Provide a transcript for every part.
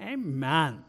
Amen.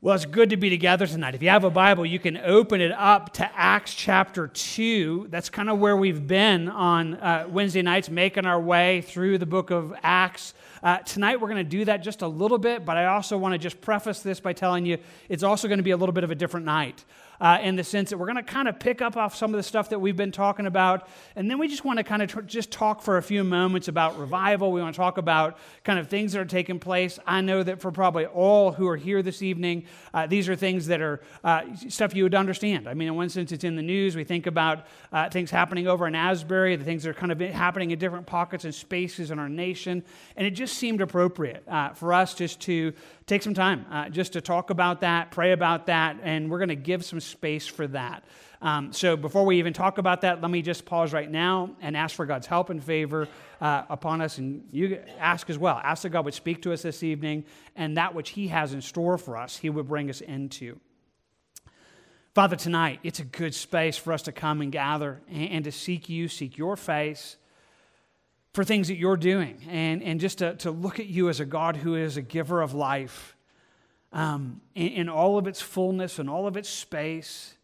Well, it's good to be together tonight. If you have a Bible, you can open it up to Acts chapter 2. That's kind of where we've been on uh, Wednesday nights, making our way through the book of Acts. Uh, tonight, we're going to do that just a little bit, but I also want to just preface this by telling you it's also going to be a little bit of a different night uh, in the sense that we're going to kind of pick up off some of the stuff that we've been talking about. And then we just want to kind of tr- just talk for a few moments about revival. We want to talk about kind of things that are taking place. I know that for probably all who are here this evening, uh, these are things that are uh, stuff you would understand. I mean, in one sense, it's in the news. We think about uh, things happening over in Asbury, the things that are kind of happening in different pockets and spaces in our nation. And it just seemed appropriate uh, for us just to take some time uh, just to talk about that, pray about that, and we're going to give some space for that. Um, so before we even talk about that, let me just pause right now and ask for God's help and favor uh, upon us. And you ask as well. Ask that God would speak to us this evening and that which He has in store for us, He would bring us into. Father, tonight, it's a good space for us to come and gather and, and to seek you, seek your face for things that you're doing and, and just to, to look at you as a God who is a giver of life um, in, in all of its fullness and all of its space.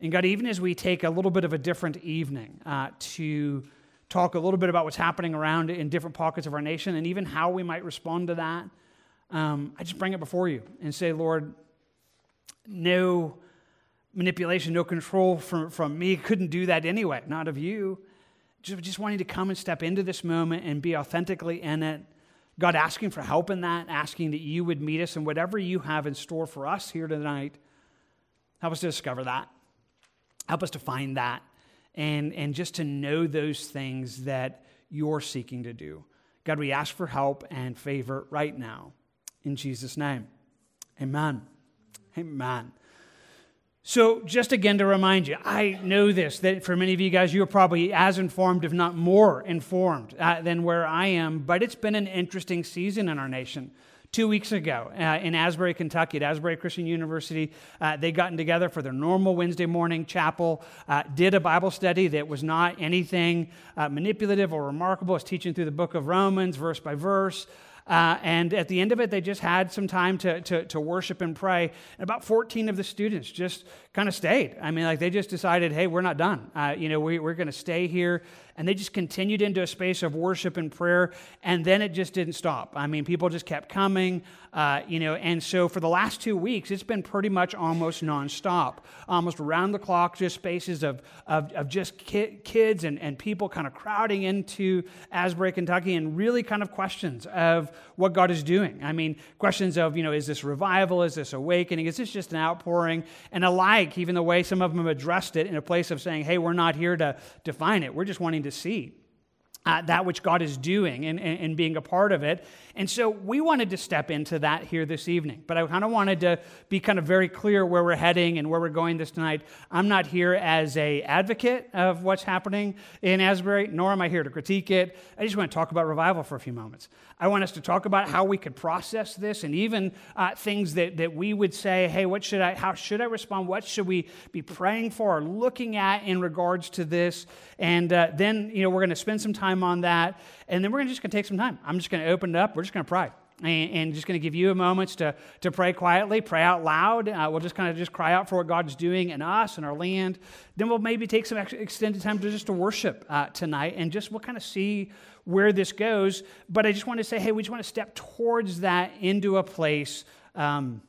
And God, even as we take a little bit of a different evening uh, to talk a little bit about what's happening around in different pockets of our nation and even how we might respond to that, um, I just bring it before you and say, Lord, no manipulation, no control from, from me. Couldn't do that anyway, not of you just, just wanting to come and step into this moment and be authentically in it. God, asking for help in that, asking that you would meet us and whatever you have in store for us here tonight, help us to discover that. Help us to find that and, and just to know those things that you're seeking to do. God, we ask for help and favor right now. In Jesus' name. Amen. Amen. So, just again to remind you, I know this that for many of you guys, you're probably as informed, if not more informed, uh, than where I am, but it's been an interesting season in our nation. Two weeks ago uh, in Asbury, Kentucky, at Asbury Christian University, uh, they gotten together for their normal Wednesday morning chapel, uh, did a Bible study that was not anything uh, manipulative or remarkable. It's teaching through the book of Romans, verse by verse. Uh, and at the end of it, they just had some time to, to, to worship and pray. And about 14 of the students just kind of stayed. I mean, like they just decided, hey, we're not done. Uh, you know, we, we're going to stay here. And they just continued into a space of worship and prayer and then it just didn't stop. I mean people just kept coming uh, you know and so for the last two weeks it's been pretty much almost nonstop almost around the clock just spaces of, of, of just ki- kids and, and people kind of crowding into asbury kentucky and really kind of questions of what god is doing. I mean questions of you know is this revival? Is this awakening? Is this just an outpouring? And alike even the way some of them addressed it in a place of saying hey we're not here to define it. We're just wanting to see uh, that which God is doing and, and, and, being a part of it. And so we wanted to step into that here this evening. But I kind of wanted to be kind of very clear where we're heading and where we're going this tonight. I'm not here as a advocate of what's happening in Asbury, nor am I here to critique it. I just want to talk about revival for a few moments. I want us to talk about how we could process this and even uh, things that, that we would say, hey, what should I, how should I respond? What should we be praying for or looking at in regards to this? And uh, then, you know, we're going to spend some time on that. And then we're just going to take some time. I'm just going to open it up. We're just going to pray and, and just going to give you a moment to, to pray quietly, pray out loud. Uh, we'll just kind of just cry out for what God's doing in us and our land. Then we'll maybe take some extended time to just to worship uh, tonight, and just we'll kind of see where this goes. But I just want to say, hey, we just want to step towards that into a place. Um,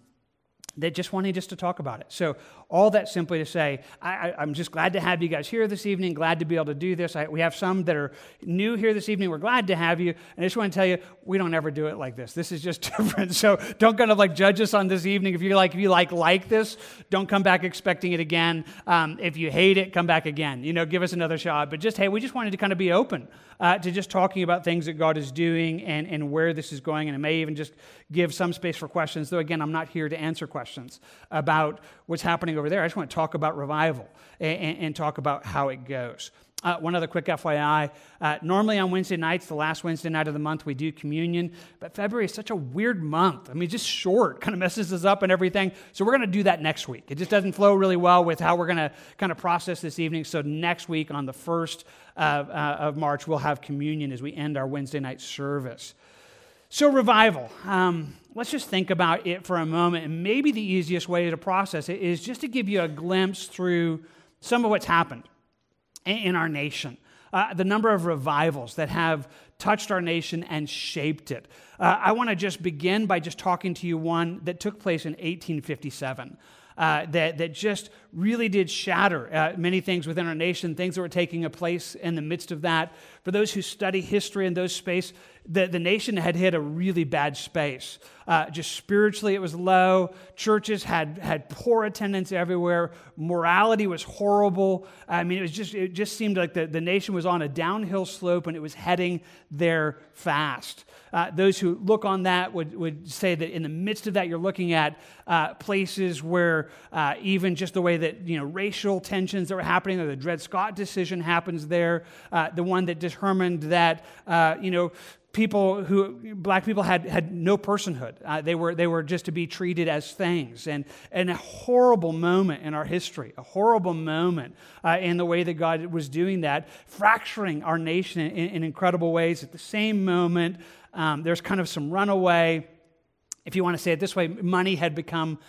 that just wanting just to talk about it. So all that simply to say, I, am just glad to have you guys here this evening, glad to be able to do this. I, we have some that are new here this evening. We're glad to have you. And I just want to tell you, we don't ever do it like this. This is just different. So don't kind of like judge us on this evening. If you like, if you like like this, don't come back expecting it again. Um, if you hate it, come back again. You know, give us another shot. But just, hey, we just wanted to kind of be open uh, to just talking about things that God is doing and, and where this is going. And it may even just give some space for questions, though, again, I'm not here to answer questions about what's happening over there. I just want to talk about revival and, and talk about how it goes. Uh, one other quick FYI. Uh, normally on Wednesday nights, the last Wednesday night of the month, we do communion. But February is such a weird month. I mean, just short, kind of messes us up and everything. So we're going to do that next week. It just doesn't flow really well with how we're going to kind of process this evening. So next week, on the 1st of, uh, of March, we'll have communion as we end our Wednesday night service. So, revival. Um, let's just think about it for a moment. And maybe the easiest way to process it is just to give you a glimpse through some of what's happened in our nation. Uh, the number of revivals that have touched our nation and shaped it. Uh, I want to just begin by just talking to you one that took place in 1857 uh, that, that just really did shatter uh, many things within our nation, things that were taking a place in the midst of that. For those who study history in those space, the, the nation had hit a really bad space. Uh, just spiritually, it was low. Churches had, had poor attendance everywhere. Morality was horrible. I mean, it, was just, it just seemed like the, the nation was on a downhill slope and it was heading there fast. Uh, those who look on that would, would say that in the midst of that, you're looking at uh, places where uh, even just the way that you know racial tensions that were happening, or the Dred Scott decision happens there, uh, the one that determined that uh, you know people who black people had, had no personhood. Uh, they, were, they were just to be treated as things. And, and a horrible moment in our history a horrible moment uh, in the way that god was doing that fracturing our nation in, in incredible ways. At the same moment um, there's kind of some runaway, if you want to say it this way, money had become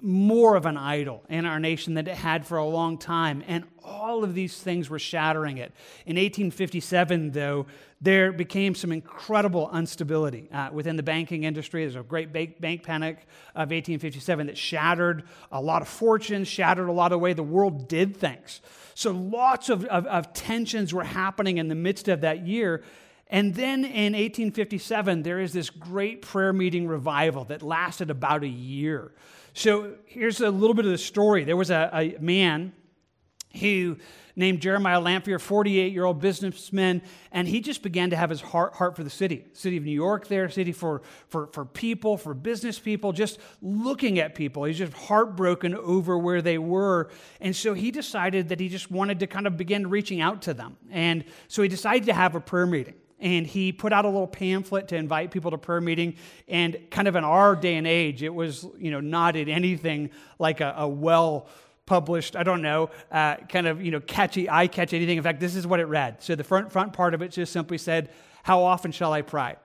more of an idol in our nation than it had for a long time. And all of these things were shattering it. In 1857, though, there became some incredible instability uh, within the banking industry. There's a great bank, panic of 1857 that shattered a lot of fortunes, shattered a lot of the way the world did things. So lots of, of, of tensions were happening in the midst of that year. And then in 1857, there is this great prayer meeting revival that lasted about a year. So here's a little bit of the story. There was a, a man who named Jeremiah Lanphier, 48 year old businessman, and he just began to have his heart, heart for the city, city of New York, there, city for, for, for people, for business people, just looking at people. He's just heartbroken over where they were. And so he decided that he just wanted to kind of begin reaching out to them. And so he decided to have a prayer meeting and he put out a little pamphlet to invite people to prayer meeting. And kind of in our day and age it was you know not in anything like a, a well published i don't know uh, kind of you know catchy eye catch anything. In fact this is what it read. So the front front part of it just simply said how often shall i pray?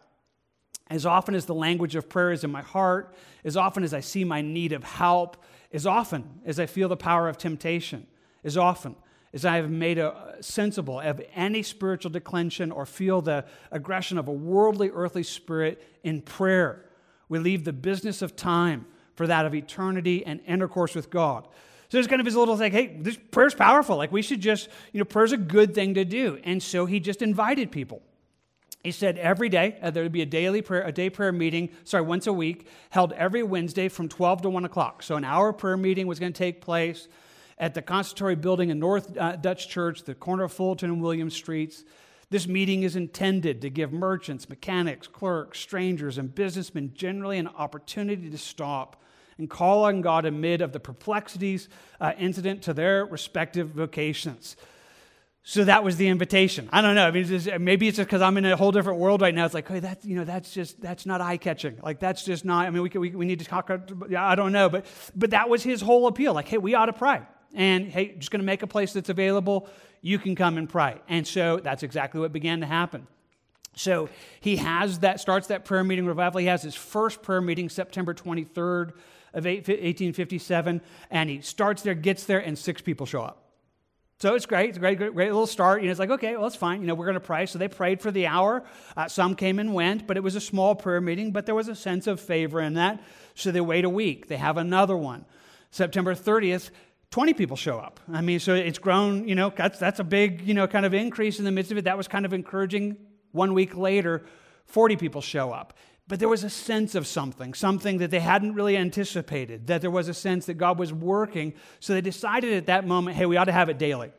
As often as the language of prayer is in my heart as often as i see my need of help as often as i feel the power of temptation as often as I have made a sensible of any spiritual declension or feel the aggression of a worldly, earthly spirit in prayer. We leave the business of time for that of eternity and intercourse with God. So it's kind of his little like, hey, this prayer's powerful. Like we should just, you know, prayer's a good thing to do. And so he just invited people. He said every day uh, there would be a daily prayer, a day prayer meeting, sorry, once a week, held every Wednesday from 12 to 1 o'clock. So an hour prayer meeting was going to take place at the Consistory Building in North uh, Dutch Church, the corner of Fulton and William Streets. This meeting is intended to give merchants, mechanics, clerks, strangers, and businessmen generally an opportunity to stop and call on God amid of the perplexities uh, incident to their respective vocations. So that was the invitation. I don't know. I mean, it's just, maybe it's just because I'm in a whole different world right now. It's like, hey, that you know, that's just that's not eye catching. Like that's just not. I mean, we, we we need to talk. I don't know, but but that was his whole appeal. Like, hey, we ought to pray and hey, just going to make a place that's available. You can come and pray. And so that's exactly what began to happen. So he has that, starts that prayer meeting revival. He has his first prayer meeting September 23rd of 1857, and he starts there, gets there, and six people show up. So it's great. It's a great, great, great little start. You know, it's like, okay, well, it's fine. You know, we're going to pray. So they prayed for the hour. Uh, some came and went, but it was a small prayer meeting, but there was a sense of favor in that. So they wait a week. They have another one. September 30th, 20 people show up. I mean, so it's grown, you know, that's, that's a big, you know, kind of increase in the midst of it. That was kind of encouraging. One week later, 40 people show up. But there was a sense of something, something that they hadn't really anticipated, that there was a sense that God was working. So they decided at that moment, hey, we ought to have it daily.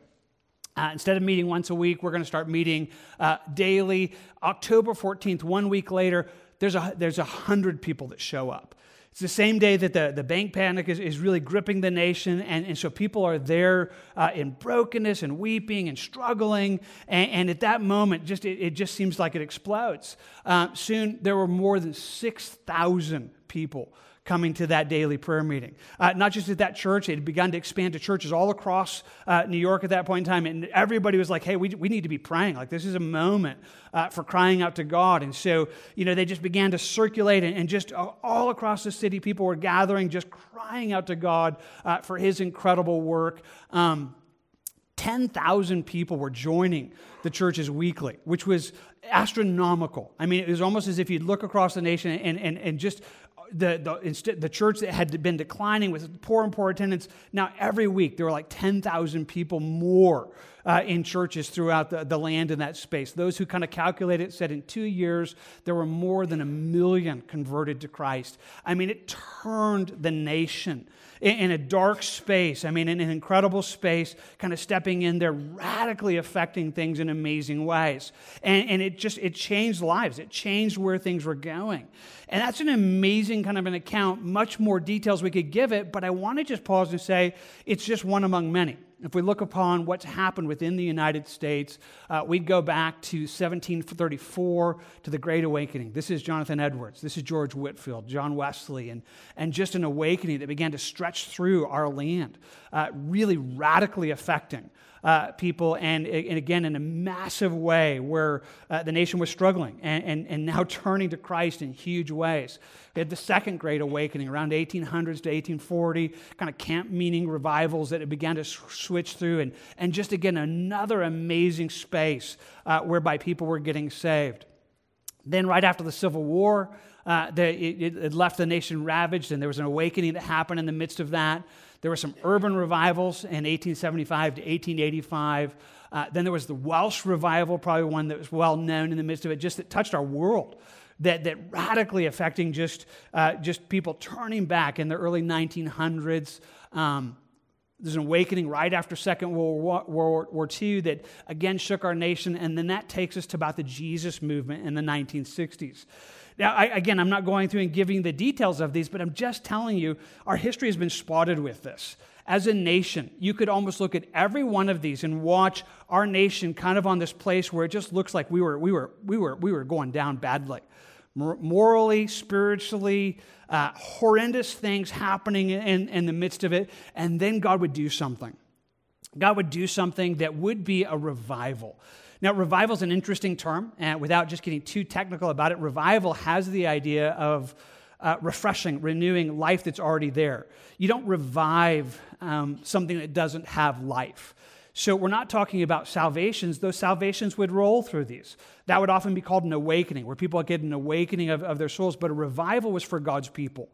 Uh, instead of meeting once a week, we're going to start meeting uh, daily. October 14th, one week later, there's a, there's a hundred people that show up. It's the same day that the, the bank panic is, is really gripping the nation. And, and so people are there uh, in brokenness and weeping and struggling. And, and at that moment, just, it, it, just seems like it explodes. Uh, soon, there were more than 6,000 people coming to that daily prayer meeting. Uh, not just at that church, it had begun to expand to churches all across uh, New York at that point in time. And everybody was like, hey, we, we need to be praying. Like, this is a moment uh, for crying out to God. And so, you know, they just began to circulate, and, and just all across the city, people were gathering, just crying out to God uh, for his incredible work. Um, 10,000 people were joining the churches weekly, which was astronomical. I mean, it was almost as if you'd look across the nation and, and, and just the, the, the church that had been declining with poor and poor attendance, now every week there were like 10,000 people more uh, in churches throughout the, the land in that space. Those who kind of calculated said in two years there were more than a million converted to Christ. I mean, it turned the nation in, in a dark space. I mean, in an incredible space, kind of stepping in there, radically affecting things in amazing ways. And, and it just, it changed lives. It changed where things were going. And that's an amazing kind of an account, much more details we could give it, but I want to just pause and say it's just one among many. If we look upon what's happened within the United States, uh, we'd go back to 1734 to the Great Awakening. This is Jonathan Edwards. This is George Whitefield, John Wesley, and, and just an awakening that began to stretch through our land, uh, really radically affecting uh, people, and, and, again, in a massive way where uh, the nation was struggling and, and, and now turning to Christ in huge ways. We had the Second Great Awakening around 1800s to 1840, kind of camp meeting revivals that it began to switch through, and, and just again, another amazing space uh, whereby people were getting saved. Then, right after the Civil War, uh, the, it, it, left the nation ravaged, and there was an awakening that happened in the midst of that. There were some urban revivals in 1875 to 1885. Uh, then there was the Welsh revival, probably one that was well known in the midst of it, just that touched our world. That, that radically affecting just, uh, just people turning back in the early 1900s. Um, there's an awakening right after Second World War, II that again shook our nation, and then that takes us to about the Jesus movement in the 1960s. Now, I, again, I'm not going through and giving the details of these, but I'm just telling you our history has been spotted with this. As a nation, you could almost look at every one of these and watch our nation kind of on this place where it just looks like we were, we were, we were, we were going down badly. Morally, spiritually, uh, horrendous things happening in, in the midst of it, and then God would do something. God would do something that would be a revival. Now, revival is an interesting term, and without just getting too technical about it, revival has the idea of uh, refreshing, renewing life that's already there. You don't revive um, something that doesn't have life. So, we're not talking about salvations. Those salvations would roll through these. That would often be called an awakening, where people get an awakening of, of their souls, but a revival was for God's people.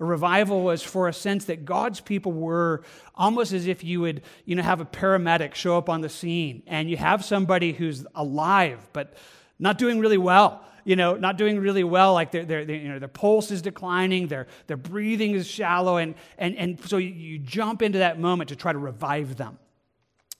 A revival was for a sense that God's people were almost as if you would, you know, have a paramedic show up on the scene and you have somebody who's alive but not doing really well you know, not doing really well, like their, their, you know, their pulse is declining, their, their breathing is shallow, and, and, and so you jump into that moment to try to revive them,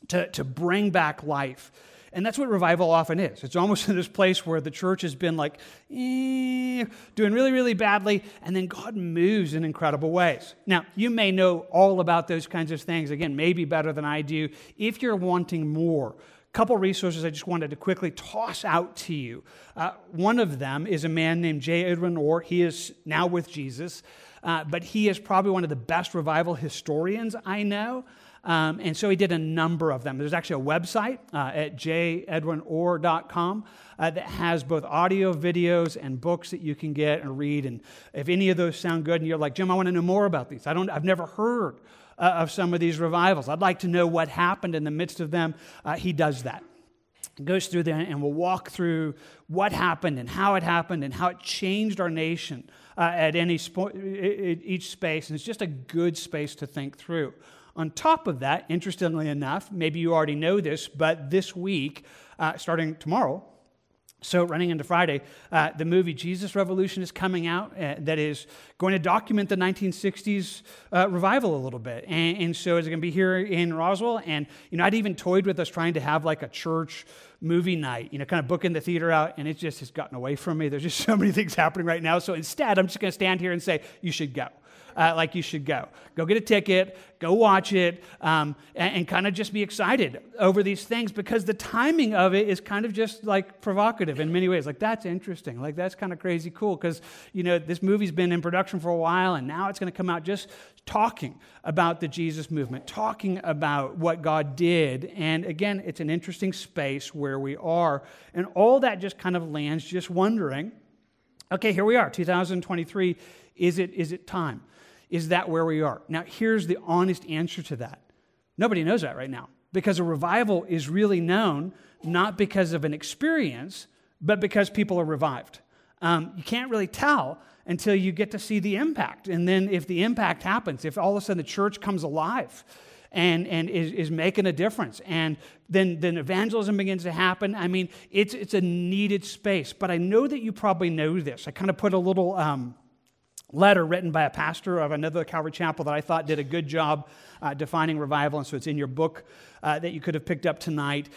to, to bring back life. And that's what revival often is. It's almost in this place where the church has been like, eh, doing really, really badly, and then God moves in incredible ways. Now, you may know all about those kinds of things, again, maybe better than I do. If you're wanting more, a couple resources I just wanted to quickly toss out to you. Uh, one of them is a man named J. Edwin Orr. He is now with Jesus, uh, but he is probably one of the best revival historians I know. Um, and so he did a number of them. There's actually a website uh, at jedwinorr.com uh, that has both audio, videos, and books that you can get and read. And if any of those sound good and you're like, Jim, I want to know more about these, I don't, I've never heard uh, of some of these revivals. I'd like to know what happened in the midst of them. Uh, he does that goes through there and we'll walk through what happened and how it happened and how it changed our nation uh, at any spo- each space. And it's just a good space to think through. On top of that, interestingly enough, maybe you already know this, but this week, uh, starting tomorrow, so, running into Friday, uh, the movie Jesus Revolution is coming out uh, that is going to document the 1960s uh, revival a little bit. And, and, so, it's going to be here in Roswell. And, you know, I'd even toyed with us trying to have like a church movie night, you know, kind of booking the theater out. And it just has gotten away from me. There's just so many things happening right now. So, instead, I'm just going to stand here and say, you should go. Uh, like you should go. Go get a ticket, go watch it, um, and, and kind of just be excited over these things because the timing of it is kind of just like provocative in many ways. Like, that's interesting. Like, that's kind of crazy cool because, you know, this movie's been in production for a while and now it's going to come out just talking about the Jesus movement, talking about what God did. And again, it's an interesting space where we are. And all that just kind of lands just wondering okay, here we are, 2023. Is it, is it time? Is that where we are? Now, here's the honest answer to that nobody knows that right now because a revival is really known not because of an experience, but because people are revived. Um, you can't really tell until you get to see the impact. And then, if the impact happens, if all of a sudden the church comes alive, and, and is, is making a difference. And then, then evangelism begins to happen. I mean, it's, it's a needed space. But I know that you probably know this. I kind of put a little um, letter written by a pastor of another Calvary Chapel that I thought did a good job uh, defining revival. And so it's in your book uh, that you could have picked up tonight.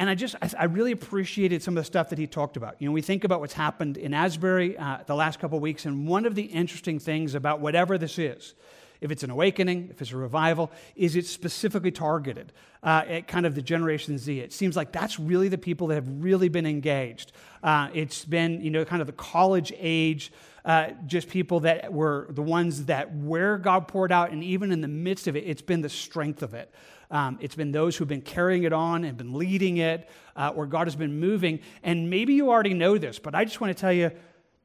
And I just, I really appreciated some of the stuff that he talked about. You know, we think about what's happened in Asbury uh, the last couple of weeks, and one of the interesting things about whatever this is, if it's an awakening, if it's a revival, is it specifically targeted uh, at kind of the Generation Z? It seems like that's really the people that have really been engaged. Uh, it's been, you know, kind of the college age, uh, just people that were the ones that where God poured out, and even in the midst of it, it's been the strength of it. Um, it's been those who've been carrying it on and been leading it, uh, where God has been moving. And maybe you already know this, but I just want to tell you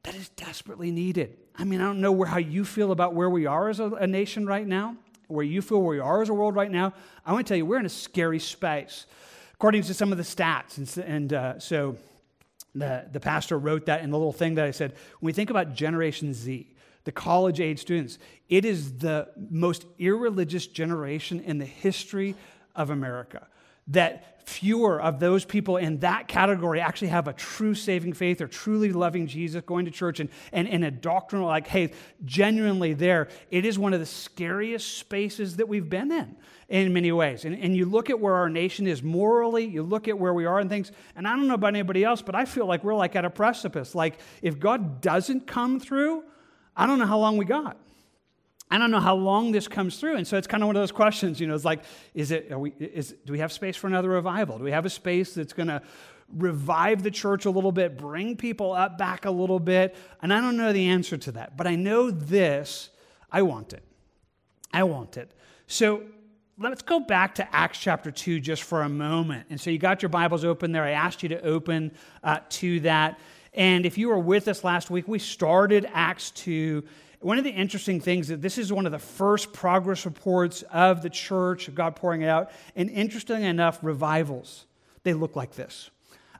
that is desperately needed. I mean, I don't know where, how you feel about where we are as a, a nation right now, where you feel where we are as a world right now. I want to tell you, we're in a scary space, according to some of the stats. And, and uh, so the, the pastor wrote that in the little thing that I said. When we think about Generation Z, the college age students. It is the most irreligious generation in the history of America. That fewer of those people in that category actually have a true saving faith or truly loving Jesus, going to church, and, and, and a doctrinal, like, hey, genuinely there. It is one of the scariest spaces that we've been in in many ways. And, and you look at where our nation is morally, you look at where we are and things, and I don't know about anybody else, but I feel like we're like at a precipice. Like, if God doesn't come through, I don't know how long we got. I don't know how long this comes through. And so it's kind of one of those questions, you know, it's like, is it, are we, is, do we have space for another revival? Do we have a space that's going to revive the church a little bit, bring people up back a little bit? And I don't know the answer to that, but I know this I want it. I want it. So let's go back to Acts chapter 2 just for a moment. And so you got your Bibles open there. I asked you to open uh, to that. And if you were with us last week, we started Acts 2. One of the interesting things that this is one of the first progress reports of the church, of God pouring it out. And interestingly enough, revivals, they look like this.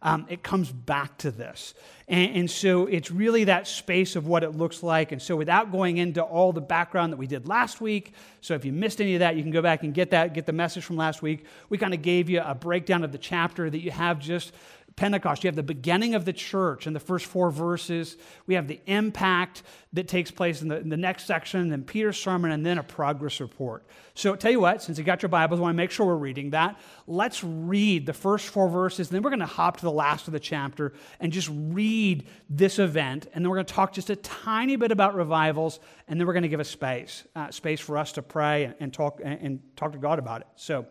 Um, it comes back to this. And, and, so it's really that space of what it looks like. And so without going into all the background that we did last week, so if you missed any of that, you can go back and get that, get the message from last week. We kind of gave you a breakdown of the chapter that you have just Pentecost, you have the beginning of the church in the first four verses. We have the impact that takes place in the, in the next section, then Peter's sermon, and then a progress report. So, tell you what, since you got your Bibles, I want to make sure we're reading that. Let's read the first four verses, then we're going to hop to the last of the chapter and just read this event. And then we're going to talk just a tiny bit about revivals, and then we're going to give a space, uh, space for us to pray and, and talk, and, and talk to God about it. So,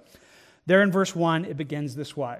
there in verse 1, it begins this way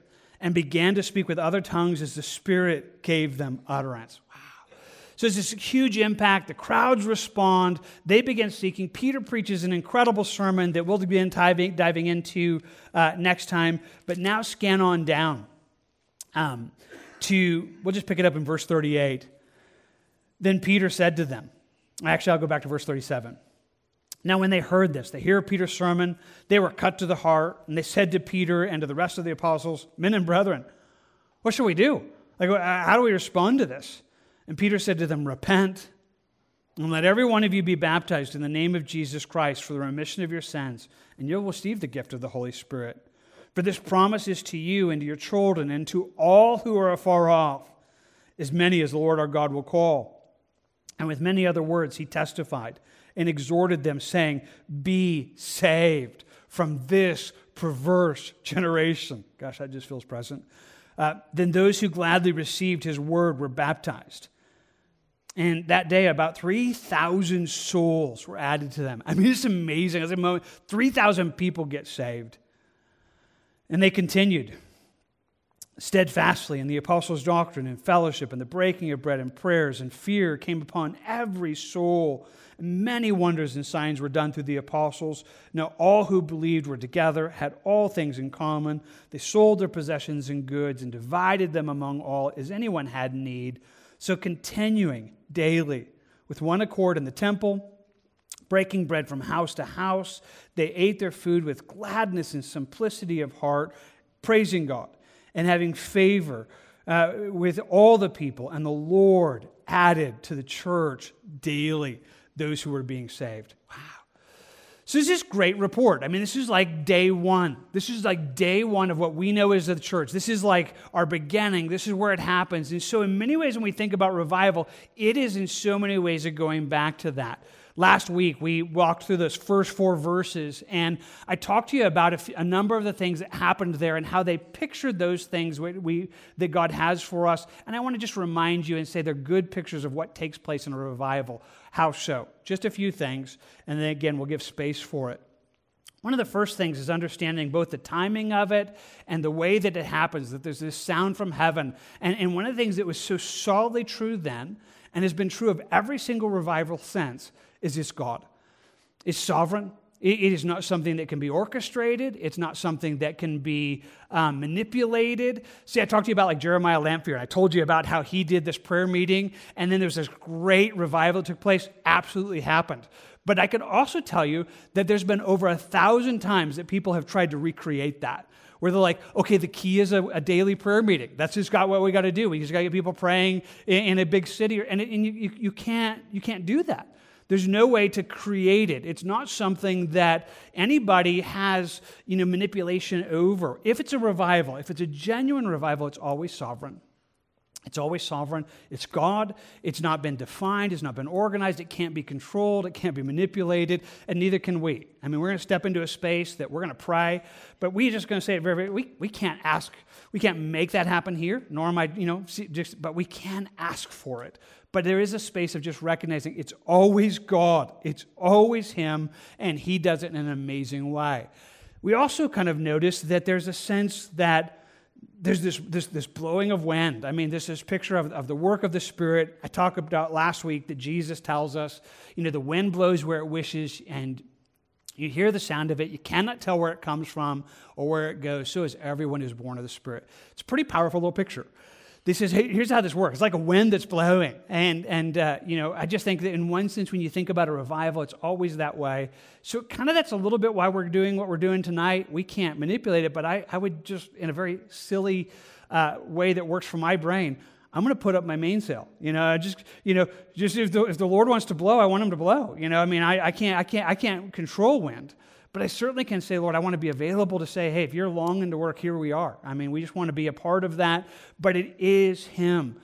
and began to speak with other tongues as the Spirit gave them utterance. Wow. So it's this huge impact. The crowds respond. They begin seeking. Peter preaches an incredible sermon that we'll begin diving, diving into uh, next time. But now scan on down um, to, we'll just pick it up in verse 38. Then Peter said to them, actually, I'll go back to verse 37. Now, when they heard this, they hear Peter's sermon, they were cut to the heart, and they said to Peter and to the rest of the apostles, Men and brethren, what shall we do? Like, uh, how do we respond to this? And Peter said to them, Repent And let every one of you be baptized in the name of Jesus Christ for the remission of your sins, and you'll receive the gift of the Holy Spirit. For this promise is to you and to your children and to all who are afar off, as many as the Lord our God will call. And with many other words, he testified and exhorted them, saying, Be saved from this perverse generation. Gosh, that just feels present. Uh, then those who gladly received his word were baptized. And that day, about 3,000 souls were added to them. I mean, it's amazing. Moment, 3,000 people get saved. And they continued steadfastly in the apostles' doctrine and fellowship and the breaking of bread and prayers, and fear came upon every soul. Many wonders and signs were done through the apostles. Now, all who believed were together, had all things in common. They sold their possessions and goods and divided them among all as anyone had need. So, continuing daily with one accord in the temple, breaking bread from house to house, they ate their food with gladness and simplicity of heart, praising God and having favor uh, with all the people. And the Lord added to the church daily those who were being saved. Wow. So this is great report. I mean, this is like day one. This is like day one of what we know as the church. This is like our beginning. This is where it happens. And so, in many ways, when we think about revival, it is in so many ways of going back to that. Last week, we walked through those first four verses, and I talked to you about a, f- a number of the things that happened there and how they pictured those things we, we, that God has for us. And I want to just remind you and say they're good pictures of what takes place in a revival. How so? Just a few things, and then again, we'll give space for it. One of the first things is understanding both the timing of it and the way that it happens, that there's this sound from heaven. And, and one of the things that was so solidly true then and has been true of every single revival since is this God. It's sovereign. It is not something that can be orchestrated. It's not something that can be um, manipulated. See, I talked to you about like Jeremiah Lanphier. I told you about how he did this prayer meeting, and then there's this great revival that took place. Absolutely happened. But I could also tell you that there's been over a thousand times that people have tried to recreate that where they're like, okay, the key is a, a daily prayer meeting. That's just got what we got to do. We just got to get people praying in, in a big city, and, it, and you, you, can't, you can't do that. There's no way to create it. It's not something that anybody has, you know, manipulation over. If it's a revival, if it's a genuine revival, it's always sovereign. It's always sovereign. It's God. It's not been defined. It's not been organized. It can't be controlled. It can't be manipulated. And neither can we. I mean, we're going to step into a space that we're going to pray, but we're just going to say it very, very, we, we can't ask, we can't make that happen here, nor am I, you know, just, but we can ask for it. But there is a space of just recognizing it's always God. It's always Him, and He does it in an amazing way. We also kind of notice that there's a sense that there's this, this, this blowing of wind. I mean, this is picture of, of the work of the Spirit. I talked about last week that Jesus tells us, you know, the wind blows where it wishes, and you hear the sound of it. You cannot tell where it comes from or where it goes. So is everyone who's born of the Spirit. It's a pretty powerful little picture. This is here's how this works. It's like a wind that's blowing, and and uh, you know I just think that in one sense when you think about a revival, it's always that way. So kind of that's a little bit why we're doing what we're doing tonight. We can't manipulate it, but I I would just in a very silly uh, way that works for my brain. I'm going to put up my mainsail. You know, just you know, just if the, if the Lord wants to blow, I want him to blow. You know, I mean, I, I can't I can't I can't control wind. But I certainly can say, Lord, I want to be available to say, hey, if you're longing to work, here we are. I mean, we just want to be a part of that, but it is Him.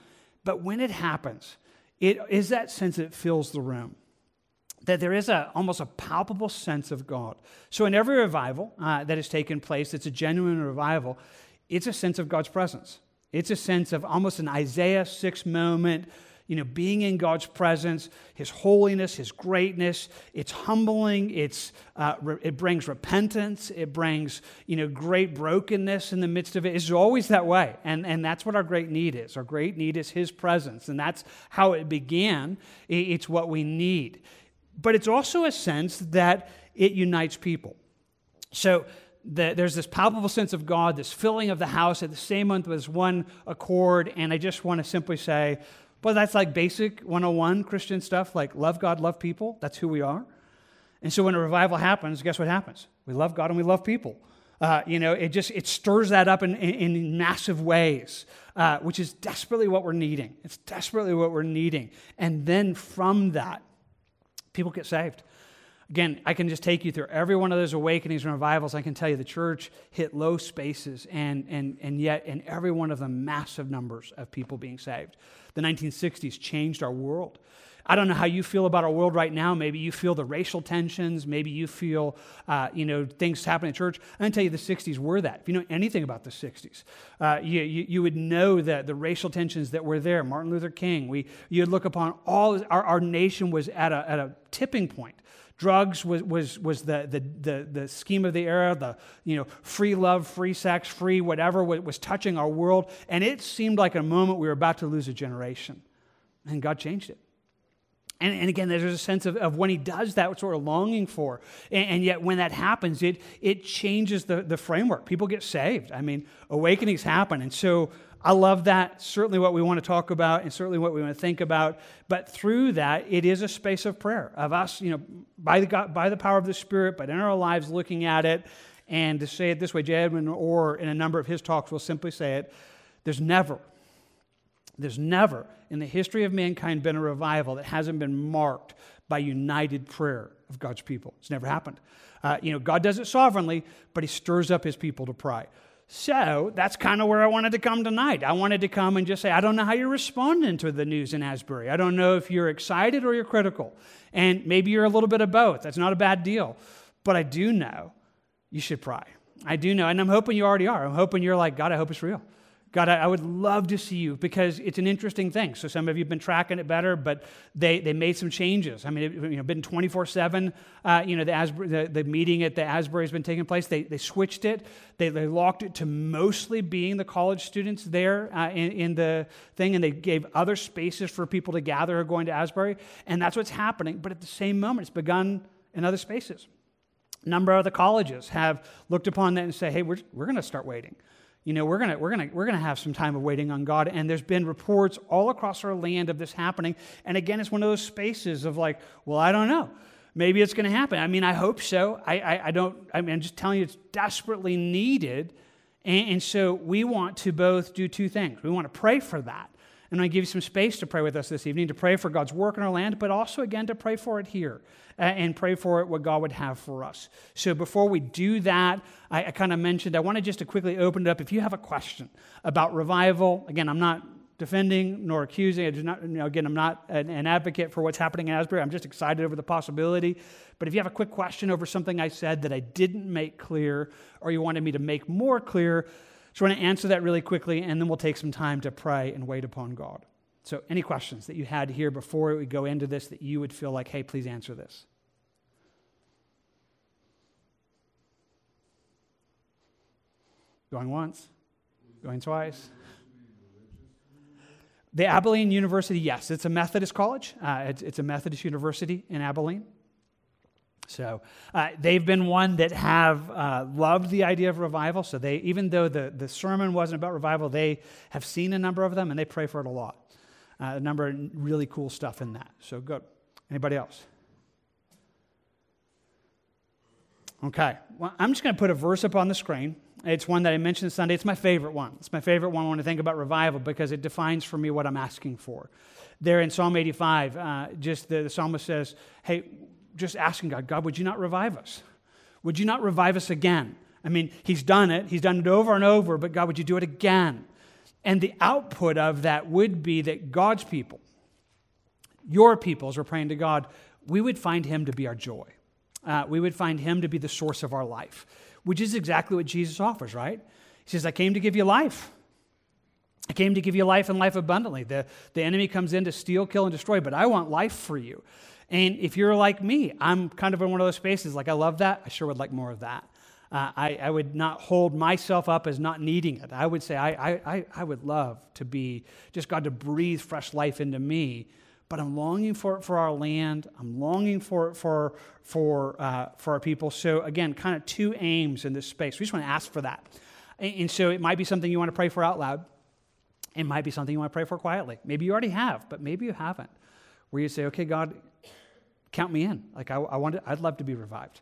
But when it happens, it is that sense that fills the room. That there is a, almost a palpable sense of God. So, in every revival uh, that has taken place, it's a genuine revival, it's a sense of God's presence. It's a sense of almost an Isaiah 6 moment you know, being in God's presence, His holiness, His greatness. It's humbling. It's, uh, re- it brings repentance. It brings, you know, great brokenness in the midst of it. It's always that way. And, and that's what our great need is. Our great need is His presence. And that's how it began. It's what we need. But it's also a sense that it unites people. So, the, there's this palpable sense of God, this filling of the house at the same month with one accord. And I just want to simply say, but that's like basic 101 Christian stuff, like love God, love people. That's who we are. And so when a revival happens, guess what happens? We love God and we love people. Uh, you know, it just it stirs that up in, in, in massive ways, uh, which is desperately what we're needing. It's desperately what we're needing. And then from that, People get saved. Again, I can just take you through every one of those awakenings and revivals. I can tell you the church hit low spaces, and, and, and yet in every one of them, massive numbers of people being saved. The 1960s changed our world. I don't know how you feel about our world right now. Maybe you feel the racial tensions. Maybe you feel, uh, you know, things happening at church. I'm going to tell you the 60s were that. If you know anything about the 60s, uh, you, you, you, would know that the racial tensions that were there, Martin Luther King, we, you'd look upon all, our, our nation was at a, at a tipping point. Drugs was, was, was the, the, the, the, scheme of the era, the you know, free love, free sex, free whatever was, was touching our world. And it seemed like a moment we were about to lose a generation. And God changed it. And, and again, there's a sense of, of when he does that, what sort of longing for. And, and, yet, when that happens, it, it changes the, the framework. People get saved. I mean, awakenings happen. And so I love that. Certainly, what we want to talk about, and certainly what we want to think about. But through that, it is a space of prayer, of us, you know, by the, God, by the power of the Spirit, but in our lives, looking at it. And to say it this way, J. Edmund Orr, in a number of his talks, will simply say it there's never, there's never in the history of mankind been a revival that hasn't been marked by united prayer of God's people. It's never happened. Uh, you know, God does it sovereignly, but He stirs up His people to pray. So that's kind of where I wanted to come tonight. I wanted to come and just say, I don't know how you're responding to the news in Asbury. I don't know if you're excited or you're critical. And maybe you're a little bit of both. That's not a bad deal. But I do know you should pray. I do know. And I'm hoping you already are. I'm hoping you're like, God, I hope it's real. God, I, would love to see you because it's an interesting thing. So some of you have been tracking it better, but they, they made some changes. I mean, it, you know, been 24-7. Uh, you know, the, Asbury, the, the, meeting at the Asbury has been taking place. They, they switched it. They, they locked it to mostly being the college students there uh, in, in the thing, and they gave other spaces for people to gather who are going to Asbury. And that's what's happening. But at the same moment, it's begun in other spaces. A number of the colleges have looked upon that and say, hey, we're, we're going to start waiting you know, we're going to we're gonna, we're gonna have some time of waiting on God. And there's been reports all across our land of this happening. And again, it's one of those spaces of like, well, I don't know. Maybe it's going to happen. I mean, I hope so. I, I, I, don't, I mean, I'm just telling you, it's desperately needed. And, and so we want to both do two things. We want to pray for that. And I give you some space to pray with us this evening, to pray for God's work in our land, but also, again, to pray for it here uh, and pray for it what God would have for us. So before we do that, I, I kind of mentioned I wanted just to quickly open it up. If you have a question about revival, again, I'm not defending nor accusing. I do not, you know, again, I'm not an, an, advocate for what's happening in Asbury. I'm just excited over the possibility. But if you have a quick question over something I said that I didn't make clear, or you wanted me to make more clear, so I want to answer that really quickly, and then we'll take some time to pray and wait upon God. So, any questions that you had here before we go into this that you would feel like, hey, please answer this? Going once, going twice. The Abilene University, yes, it's a Methodist college. Uh, it's, it's a Methodist university in Abilene. So uh, they've been one that have uh, loved the idea of revival. So they, even though the, the sermon wasn't about revival, they have seen a number of them and they pray for it a lot. Uh, a number of really cool stuff in that. So good. Anybody else? Okay. Well, I'm just going to put a verse up on the screen. It's one that I mentioned Sunday. It's my favorite one. It's my favorite one when I think about revival because it defines for me what I'm asking for. There in Psalm 85, uh, just the, the psalmist says, Hey, just asking God, God, would you not revive us? Would you not revive us again? I mean, he's done it. He's done it over and over, but God, would you do it again? And the output of that would be that God's people, your people, as we're praying to God, we would find him to be our joy. Uh, we would find him to be the source of our life, which is exactly what Jesus offers, right? He says, I came to give you life. I came to give you life and life abundantly. The, the enemy comes in to steal, kill, and destroy, but I want life for you. And if you're like me, I'm kind of in one of those spaces, like I love that, I sure would like more of that. Uh, I, I, would not hold myself up as not needing it. I would say I, I, I would love to be just God to breathe fresh life into me, but I'm longing for it for our land. I'm longing for it for, for, uh, for our people. So, again, kind of two aims in this space. We just want to ask for that. And, and so it might be something you want to pray for out loud. It might be something you want to pray for quietly. Maybe you already have, but maybe you haven't. Where you say, okay, God, count me in. Like, I, I want to, I'd love to be revived.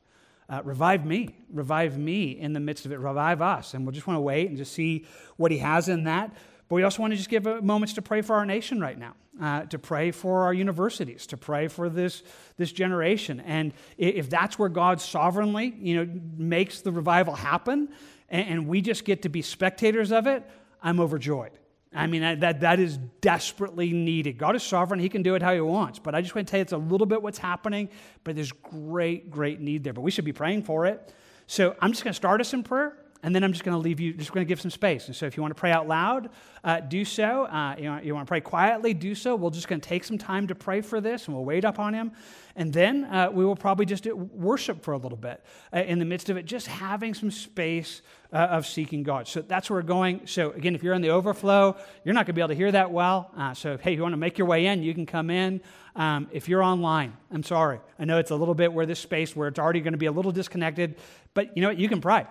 Uh, revive me. Revive me in the midst of it. Revive us. And we'll just want to wait and just see what he has in that. But we also want to just give moments to pray for our nation right now, uh, to pray for our universities, to pray for this, this generation. And if that's where God sovereignly, you know, makes the revival happen, and, and we just get to be spectators of it, I'm overjoyed. I mean, that, that is desperately needed. God is sovereign. He can do it how He wants. But I just want to tell you it's a little bit what's happening, but there's great, great need there. But we should be praying for it. So I'm just going to start us in prayer, and then I'm just going to leave you, just going to give some space. And so if you want to pray out loud, uh, do so. Uh, you, want, you, want, to pray quietly, do so. We're just going to take some time to pray for this, and we'll wait up on Him. And then uh, we will probably just worship for a little bit uh, in the midst of it, just having some space uh, of seeking God. So that's where we're going. So again, if you're in the overflow, you're not going to be able to hear that well. Uh, so hey, if you want to make your way in, you can come in. Um, if you're online, I'm sorry. I know it's a little bit where this space where it's already going to be a little disconnected, but you know what? You can pray.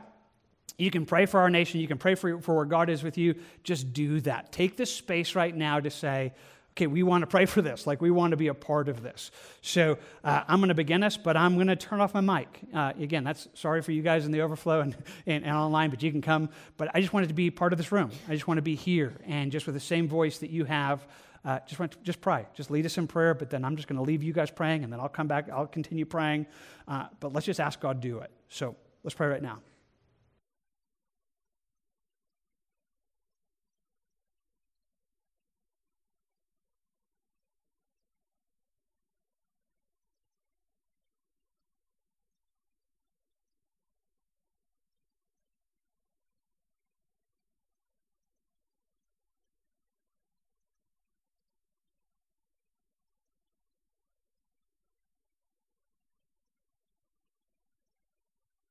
You can pray for our nation. You can pray for, for where God is with you. Just do that. Take this space right now to say, okay, we want to pray for this. Like, we want to be a part of this. So uh, I'm going to begin us, but I'm going to turn off my mic. Uh, again, that's sorry for you guys in the overflow and, and, and, online, but you can come. But I just wanted to be part of this room. I just want to be here and just with the same voice that you have. Uh, just want to, just pray. Just lead us in prayer, but then I'm just going to leave you guys praying, and then I'll come back. I'll continue praying. Uh, but let's just ask God to do it. So let's pray right now.